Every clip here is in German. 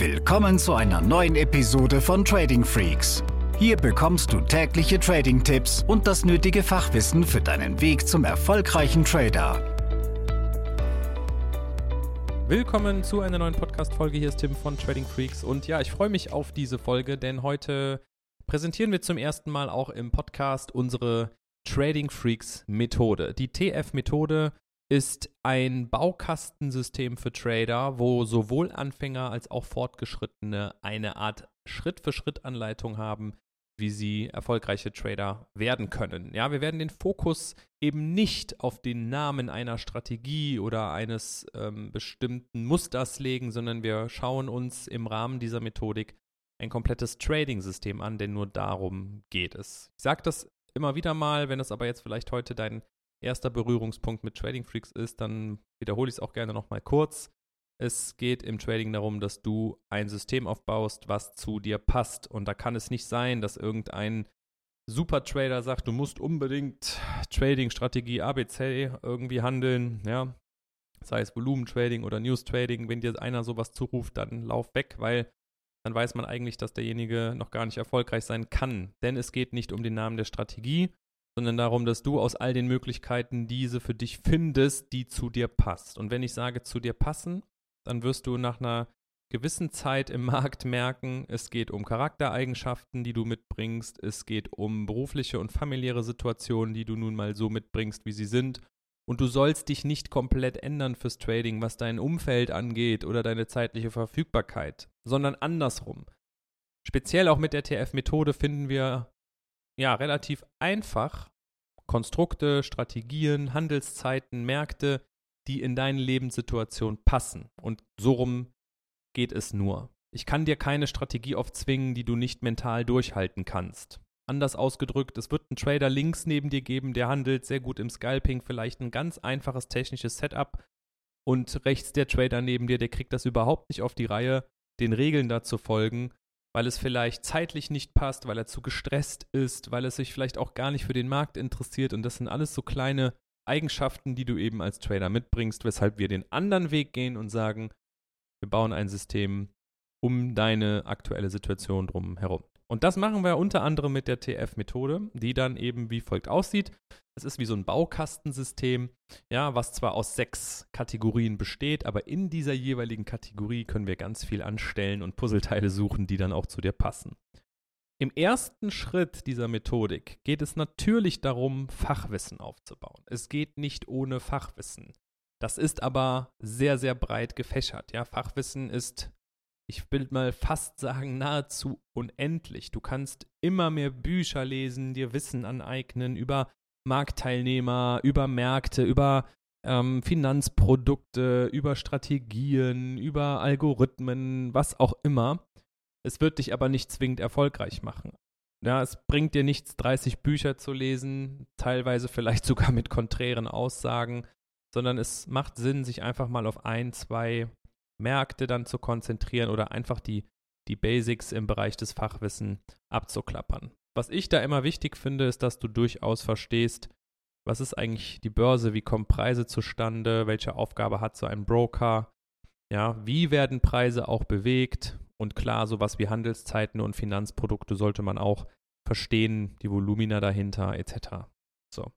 Willkommen zu einer neuen Episode von Trading Freaks. Hier bekommst du tägliche Trading-Tipps und das nötige Fachwissen für deinen Weg zum erfolgreichen Trader. Willkommen zu einer neuen Podcast-Folge. Hier ist Tim von Trading Freaks. Und ja, ich freue mich auf diese Folge, denn heute präsentieren wir zum ersten Mal auch im Podcast unsere Trading Freaks Methode. Die TF-Methode ist ein Baukastensystem für Trader, wo sowohl Anfänger als auch Fortgeschrittene eine Art Schritt-für-Schritt-Anleitung haben, wie sie erfolgreiche Trader werden können. Ja, wir werden den Fokus eben nicht auf den Namen einer Strategie oder eines ähm, bestimmten Musters legen, sondern wir schauen uns im Rahmen dieser Methodik ein komplettes Trading-System an, denn nur darum geht es. Ich sage das immer wieder mal, wenn es aber jetzt vielleicht heute dein erster Berührungspunkt mit Trading Freaks ist, dann wiederhole ich es auch gerne nochmal kurz. Es geht im Trading darum, dass du ein System aufbaust, was zu dir passt. Und da kann es nicht sein, dass irgendein Super-Trader sagt, du musst unbedingt Trading-Strategie ABC irgendwie handeln, ja. Sei es Volumen-Trading oder News-Trading. Wenn dir einer sowas zuruft, dann lauf weg, weil dann weiß man eigentlich, dass derjenige noch gar nicht erfolgreich sein kann. Denn es geht nicht um den Namen der Strategie, sondern darum, dass du aus all den Möglichkeiten diese für dich findest, die zu dir passt. Und wenn ich sage zu dir passen, dann wirst du nach einer gewissen Zeit im Markt merken, es geht um Charaktereigenschaften, die du mitbringst, es geht um berufliche und familiäre Situationen, die du nun mal so mitbringst, wie sie sind. Und du sollst dich nicht komplett ändern fürs Trading, was dein Umfeld angeht oder deine zeitliche Verfügbarkeit, sondern andersrum. Speziell auch mit der TF-Methode finden wir ja relativ einfach Konstrukte, Strategien, Handelszeiten, Märkte, die in deine Lebenssituation passen. Und so rum geht es nur. Ich kann dir keine Strategie aufzwingen, die du nicht mental durchhalten kannst. Anders ausgedrückt, es wird einen Trader links neben dir geben, der handelt sehr gut im Scalping, vielleicht ein ganz einfaches technisches Setup. Und rechts der Trader neben dir, der kriegt das überhaupt nicht auf die Reihe, den Regeln da zu folgen weil es vielleicht zeitlich nicht passt, weil er zu gestresst ist, weil er sich vielleicht auch gar nicht für den Markt interessiert. Und das sind alles so kleine Eigenschaften, die du eben als Trader mitbringst, weshalb wir den anderen Weg gehen und sagen, wir bauen ein System um deine aktuelle Situation drum herum. Und das machen wir unter anderem mit der TF-Methode, die dann eben wie folgt aussieht. Es ist wie so ein Baukastensystem, ja, was zwar aus sechs Kategorien besteht, aber in dieser jeweiligen Kategorie können wir ganz viel anstellen und Puzzleteile suchen, die dann auch zu dir passen. Im ersten Schritt dieser Methodik geht es natürlich darum, Fachwissen aufzubauen. Es geht nicht ohne Fachwissen. Das ist aber sehr, sehr breit gefächert. Ja, Fachwissen ist ich will mal fast sagen, nahezu unendlich. Du kannst immer mehr Bücher lesen, dir Wissen aneignen über Marktteilnehmer, über Märkte, über ähm, Finanzprodukte, über Strategien, über Algorithmen, was auch immer. Es wird dich aber nicht zwingend erfolgreich machen. Ja, es bringt dir nichts, 30 Bücher zu lesen, teilweise vielleicht sogar mit konträren Aussagen, sondern es macht Sinn, sich einfach mal auf ein, zwei Märkte dann zu konzentrieren oder einfach die, die Basics im Bereich des Fachwissen abzuklappern. Was ich da immer wichtig finde, ist, dass du durchaus verstehst, was ist eigentlich die Börse, wie kommen Preise zustande, welche Aufgabe hat so ein Broker, ja, wie werden Preise auch bewegt und klar, sowas wie Handelszeiten und Finanzprodukte sollte man auch verstehen, die Volumina dahinter etc. So.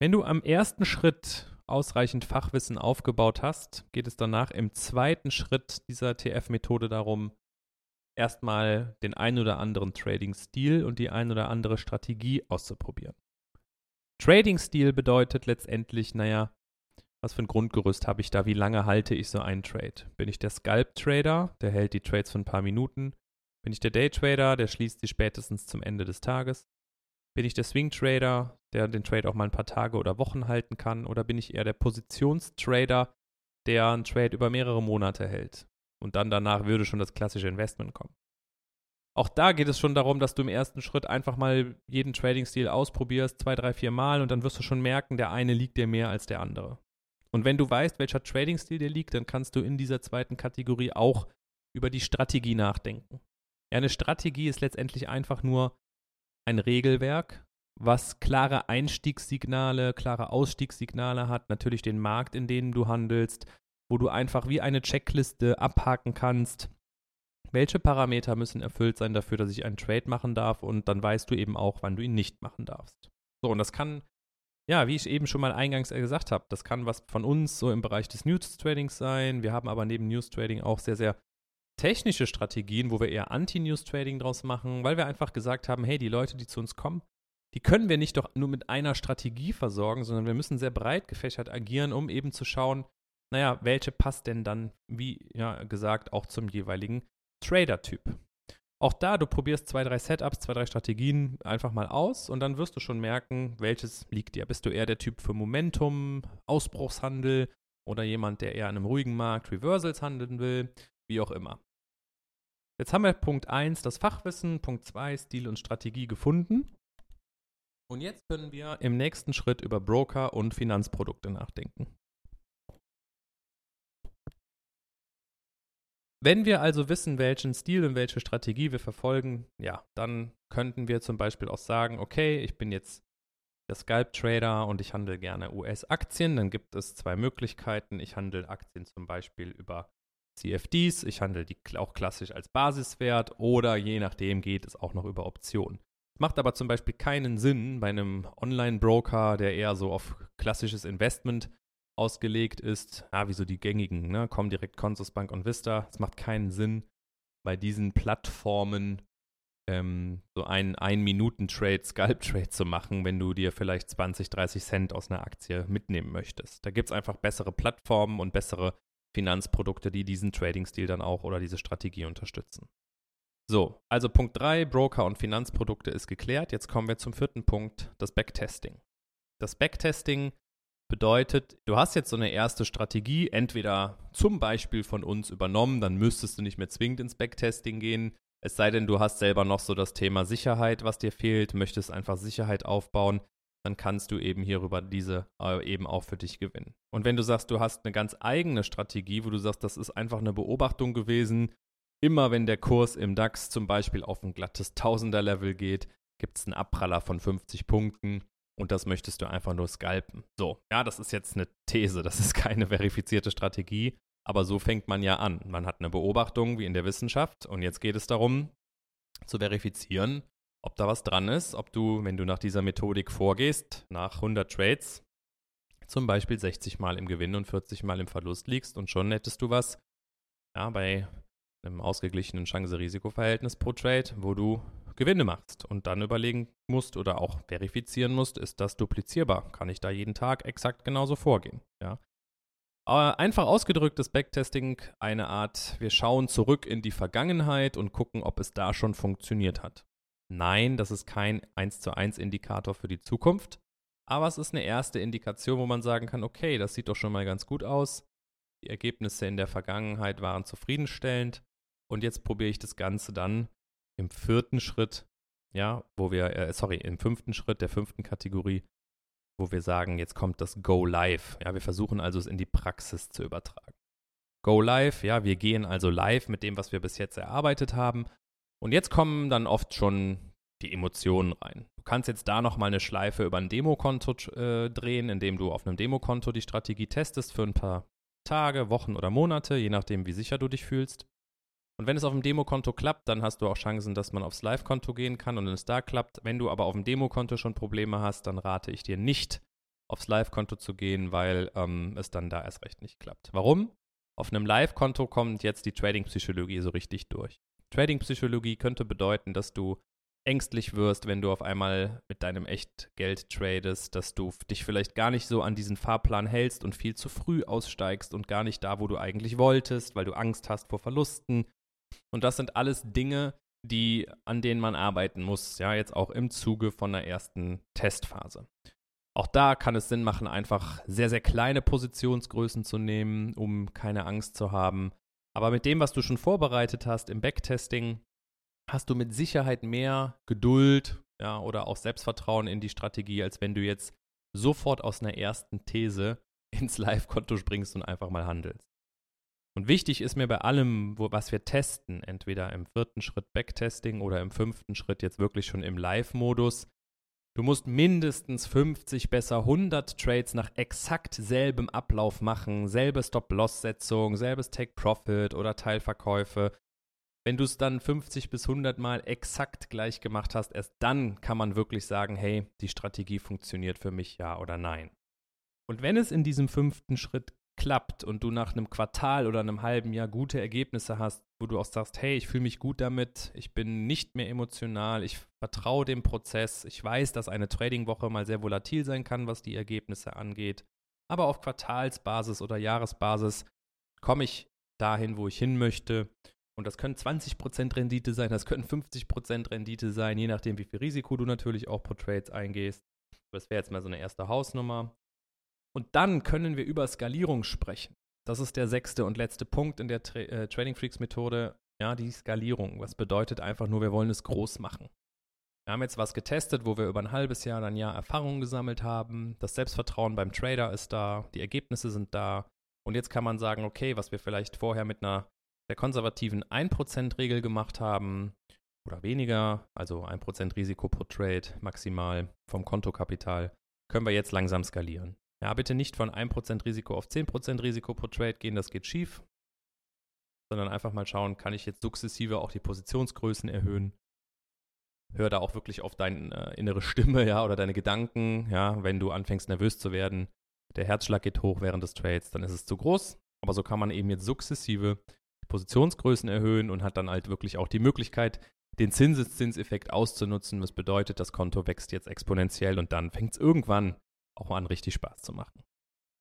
Wenn du am ersten Schritt ausreichend Fachwissen aufgebaut hast, geht es danach im zweiten Schritt dieser TF-Methode darum, erstmal den ein oder anderen Trading-Stil und die ein oder andere Strategie auszuprobieren. Trading-Stil bedeutet letztendlich, naja, was für ein Grundgerüst habe ich da? Wie lange halte ich so einen Trade? Bin ich der Scalp-Trader, der hält die Trades für ein paar Minuten? Bin ich der Day-Trader, der schließt sie spätestens zum Ende des Tages? Bin ich der Swing-Trader, der den Trade auch mal ein paar Tage oder Wochen halten kann? Oder bin ich eher der Positionstrader, der einen Trade über mehrere Monate hält? Und dann danach würde schon das klassische Investment kommen. Auch da geht es schon darum, dass du im ersten Schritt einfach mal jeden Trading-Stil ausprobierst, zwei, drei, vier Mal und dann wirst du schon merken, der eine liegt dir mehr als der andere. Und wenn du weißt, welcher Trading-Stil dir liegt, dann kannst du in dieser zweiten Kategorie auch über die Strategie nachdenken. Ja, eine Strategie ist letztendlich einfach nur ein Regelwerk, was klare Einstiegssignale, klare Ausstiegssignale hat, natürlich den Markt, in dem du handelst, wo du einfach wie eine Checkliste abhaken kannst, welche Parameter müssen erfüllt sein dafür, dass ich einen Trade machen darf und dann weißt du eben auch, wann du ihn nicht machen darfst. So, und das kann, ja, wie ich eben schon mal eingangs gesagt habe, das kann was von uns so im Bereich des News Tradings sein. Wir haben aber neben News Trading auch sehr, sehr technische Strategien, wo wir eher Anti-News Trading draus machen, weil wir einfach gesagt haben, hey, die Leute, die zu uns kommen, die können wir nicht doch nur mit einer Strategie versorgen, sondern wir müssen sehr breit gefächert agieren, um eben zu schauen, naja, welche passt denn dann, wie ja gesagt, auch zum jeweiligen Trader-Typ. Auch da, du probierst zwei, drei Setups, zwei, drei Strategien einfach mal aus und dann wirst du schon merken, welches liegt dir. Bist du eher der Typ für Momentum, Ausbruchshandel oder jemand, der eher an einem ruhigen Markt Reversals handeln will, wie auch immer. Jetzt haben wir Punkt 1 das Fachwissen, Punkt 2 Stil und Strategie gefunden. Und jetzt können wir im nächsten Schritt über Broker und Finanzprodukte nachdenken. Wenn wir also wissen, welchen Stil und welche Strategie wir verfolgen, ja, dann könnten wir zum Beispiel auch sagen, okay, ich bin jetzt der Scalp-Trader und ich handle gerne US-Aktien. Dann gibt es zwei Möglichkeiten. Ich handle Aktien zum Beispiel über CFDs, ich handle die auch klassisch als Basiswert oder je nachdem geht es auch noch über Optionen. Macht aber zum Beispiel keinen Sinn bei einem Online-Broker, der eher so auf klassisches Investment ausgelegt ist, ja, wie so die gängigen, ne, Comdirect, Consusbank und Vista. Es macht keinen Sinn, bei diesen Plattformen ähm, so einen Ein-Minuten-Trade, Scalp-Trade zu machen, wenn du dir vielleicht 20, 30 Cent aus einer Aktie mitnehmen möchtest. Da gibt es einfach bessere Plattformen und bessere Finanzprodukte, die diesen Trading-Stil dann auch oder diese Strategie unterstützen. So, also Punkt 3, Broker und Finanzprodukte ist geklärt. Jetzt kommen wir zum vierten Punkt, das Backtesting. Das Backtesting bedeutet, du hast jetzt so eine erste Strategie, entweder zum Beispiel von uns übernommen, dann müsstest du nicht mehr zwingend ins Backtesting gehen. Es sei denn, du hast selber noch so das Thema Sicherheit, was dir fehlt, möchtest einfach Sicherheit aufbauen, dann kannst du eben hierüber diese äh, eben auch für dich gewinnen. Und wenn du sagst, du hast eine ganz eigene Strategie, wo du sagst, das ist einfach eine Beobachtung gewesen, Immer wenn der Kurs im DAX zum Beispiel auf ein glattes Tausender-Level geht, gibt es einen Abpraller von 50 Punkten und das möchtest du einfach nur scalpen. So, ja, das ist jetzt eine These, das ist keine verifizierte Strategie, aber so fängt man ja an. Man hat eine Beobachtung wie in der Wissenschaft und jetzt geht es darum zu verifizieren, ob da was dran ist, ob du, wenn du nach dieser Methodik vorgehst, nach 100 Trades zum Beispiel 60 Mal im Gewinn und 40 Mal im Verlust liegst und schon hättest du was, ja, bei einem ausgeglichenen Chance-Risiko-Verhältnis pro Trade, wo du Gewinne machst und dann überlegen musst oder auch verifizieren musst, ist das duplizierbar? Kann ich da jeden Tag exakt genauso vorgehen? Ja. Aber einfach ausgedrückt ist Backtesting eine Art, wir schauen zurück in die Vergangenheit und gucken, ob es da schon funktioniert hat. Nein, das ist kein 1 zu 1 Indikator für die Zukunft, aber es ist eine erste Indikation, wo man sagen kann, okay, das sieht doch schon mal ganz gut aus. Die Ergebnisse in der Vergangenheit waren zufriedenstellend. Und jetzt probiere ich das Ganze dann im vierten Schritt, ja, wo wir, äh, sorry, im fünften Schritt der fünften Kategorie, wo wir sagen, jetzt kommt das Go Live. Ja, wir versuchen also es in die Praxis zu übertragen. Go Live, ja, wir gehen also live mit dem, was wir bis jetzt erarbeitet haben. Und jetzt kommen dann oft schon die Emotionen rein. Du kannst jetzt da nochmal eine Schleife über ein Demokonto äh, drehen, indem du auf einem Demokonto die Strategie testest für ein paar Tage, Wochen oder Monate, je nachdem, wie sicher du dich fühlst. Und wenn es auf dem Demokonto klappt, dann hast du auch Chancen, dass man aufs Live-Konto gehen kann und wenn es da klappt. Wenn du aber auf dem Demokonto schon Probleme hast, dann rate ich dir nicht, aufs Live-Konto zu gehen, weil ähm, es dann da erst recht nicht klappt. Warum? Auf einem Live-Konto kommt jetzt die Trading-Psychologie so richtig durch. Trading-Psychologie könnte bedeuten, dass du ängstlich wirst, wenn du auf einmal mit deinem Echtgeld tradest, dass du dich vielleicht gar nicht so an diesen Fahrplan hältst und viel zu früh aussteigst und gar nicht da, wo du eigentlich wolltest, weil du Angst hast vor Verlusten und das sind alles Dinge, die, an denen man arbeiten muss, ja, jetzt auch im Zuge von der ersten Testphase. Auch da kann es Sinn machen, einfach sehr, sehr kleine Positionsgrößen zu nehmen, um keine Angst zu haben. Aber mit dem, was du schon vorbereitet hast im Backtesting, hast du mit Sicherheit mehr Geduld ja, oder auch Selbstvertrauen in die Strategie, als wenn du jetzt sofort aus einer ersten These ins Live-Konto springst und einfach mal handelst. Und wichtig ist mir bei allem, wo, was wir testen, entweder im vierten Schritt Backtesting oder im fünften Schritt jetzt wirklich schon im Live-Modus, du musst mindestens 50, besser 100 Trades nach exakt selbem Ablauf machen, selbe Stop-Loss-Setzung, selbes Take-Profit oder Teilverkäufe. wenn du es dann 50 bis 100 Mal exakt gleich gemacht hast, erst dann kann man wirklich sagen, hey, die Strategie funktioniert für mich, ja oder nein. Und wenn es in diesem fünften Schritt klappt und du nach einem Quartal oder einem halben Jahr gute Ergebnisse hast, wo du auch sagst, hey, ich fühle mich gut damit, ich bin nicht mehr emotional, ich vertraue dem Prozess, ich weiß, dass eine Tradingwoche mal sehr volatil sein kann, was die Ergebnisse angeht, aber auf Quartalsbasis oder Jahresbasis komme ich dahin, wo ich hin möchte. Und das können 20% Rendite sein, das können 50% Rendite sein, je nachdem, wie viel Risiko du natürlich auch pro Trades eingehst. Das wäre jetzt mal so eine erste Hausnummer. Und dann können wir über Skalierung sprechen. Das ist der sechste und letzte Punkt in der Tra äh, Trading Freaks Methode. Ja, die Skalierung. Was bedeutet einfach nur, wir wollen es groß machen. Wir haben jetzt was getestet, wo wir über ein halbes Jahr, ein Jahr Erfahrung gesammelt haben. Das Selbstvertrauen beim Trader ist da, die Ergebnisse sind da. Und jetzt kann man sagen, okay, was wir vielleicht vorher mit einer der konservativen 1%-Regel gemacht haben oder weniger, also 1% Risiko pro Trade maximal vom Kontokapital, können wir jetzt langsam skalieren. Ja, bitte nicht von 1% Risiko auf 10% Risiko pro Trade gehen, das geht schief. Sondern einfach mal schauen, kann ich jetzt sukzessive auch die Positionsgrößen erhöhen? Hör da auch wirklich auf deine äh, innere Stimme, ja, oder deine Gedanken, ja, wenn du anfängst nervös zu werden, der Herzschlag geht hoch während des Trades, dann ist es zu groß. Aber so kann man eben jetzt sukzessive Positionsgrößen erhöhen und hat dann halt wirklich auch die Möglichkeit, den Zinseszinseffekt auszunutzen, was bedeutet, das Konto wächst jetzt exponentiell und dann fängt es irgendwann auch an, richtig Spaß zu machen.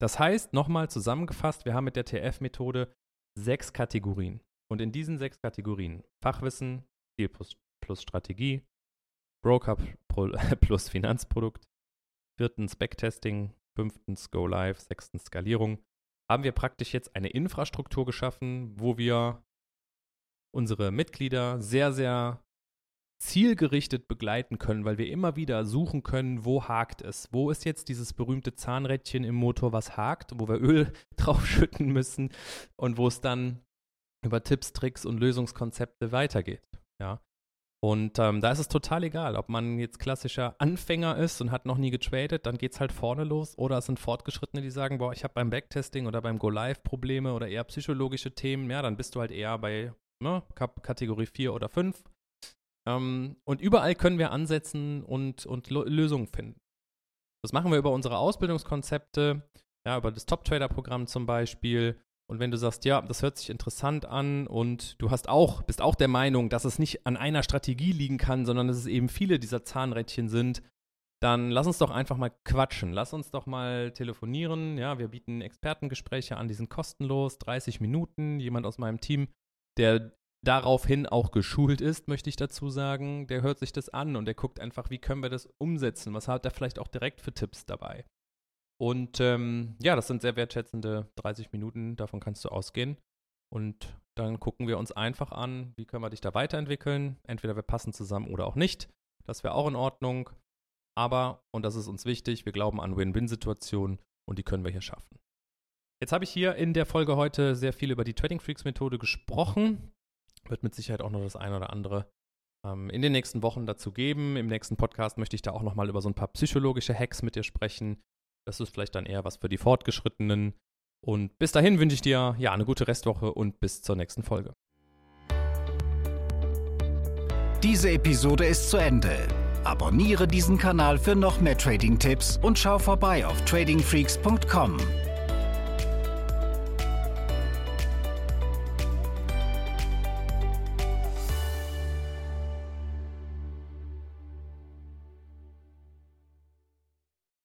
Das heißt, nochmal zusammengefasst, wir haben mit der TF-Methode sechs Kategorien. Und in diesen sechs Kategorien Fachwissen, Ziel plus, plus Strategie, Broker plus Finanzprodukt, viertens Backtesting, fünftens Go Live, sechstens Skalierung, haben wir praktisch jetzt eine Infrastruktur geschaffen, wo wir unsere Mitglieder sehr, sehr zielgerichtet begleiten können, weil wir immer wieder suchen können, wo hakt es? Wo ist jetzt dieses berühmte Zahnrädchen im Motor, was hakt, wo wir Öl draufschütten müssen und wo es dann über Tipps, Tricks und Lösungskonzepte weitergeht. Ja. Und ähm, da ist es total egal, ob man jetzt klassischer Anfänger ist und hat noch nie getradet, dann geht es halt vorne los. Oder es sind Fortgeschrittene, die sagen, boah, ich habe beim Backtesting oder beim Go-Live Probleme oder eher psychologische Themen. Ja, dann bist du halt eher bei ne, Kategorie 4 oder 5 ähm, und überall können wir ansetzen und, und Lösungen finden. Das machen wir über unsere Ausbildungskonzepte, ja, über das Top-Trader-Programm zum Beispiel. Und wenn du sagst, ja, das hört sich interessant an und du hast auch, bist auch der Meinung, dass es nicht an einer Strategie liegen kann, sondern dass es eben viele dieser Zahnrädchen sind, dann lass uns doch einfach mal quatschen. Lass uns doch mal telefonieren. Ja, wir bieten Expertengespräche an, die sind kostenlos, 30 Minuten. Jemand aus meinem Team, der daraufhin auch geschult ist, möchte ich dazu sagen, der hört sich das an und der guckt einfach, wie können wir das umsetzen? Was hat er vielleicht auch direkt für Tipps dabei? Und ähm, ja, das sind sehr wertschätzende 30 Minuten, davon kannst du ausgehen. Und dann gucken wir uns einfach an, wie können wir dich da weiterentwickeln. Entweder wir passen zusammen oder auch nicht. Das wäre auch in Ordnung. Aber, und das ist uns wichtig, wir glauben an Win-Win-Situationen und die können wir hier schaffen. Jetzt habe ich hier in der Folge heute sehr viel über die Trading Freaks Methode gesprochen wird mit Sicherheit auch noch das eine oder andere ähm, in den nächsten Wochen dazu geben. Im nächsten Podcast möchte ich da auch nochmal über so ein paar psychologische Hacks mit dir sprechen. Das ist vielleicht dann eher was für die Fortgeschrittenen. Und bis dahin wünsche ich dir ja eine gute Restwoche und bis zur nächsten Folge. Diese Episode ist zu Ende. Abonniere diesen Kanal für noch mehr Trading-Tipps und schau vorbei auf tradingfreaks.com.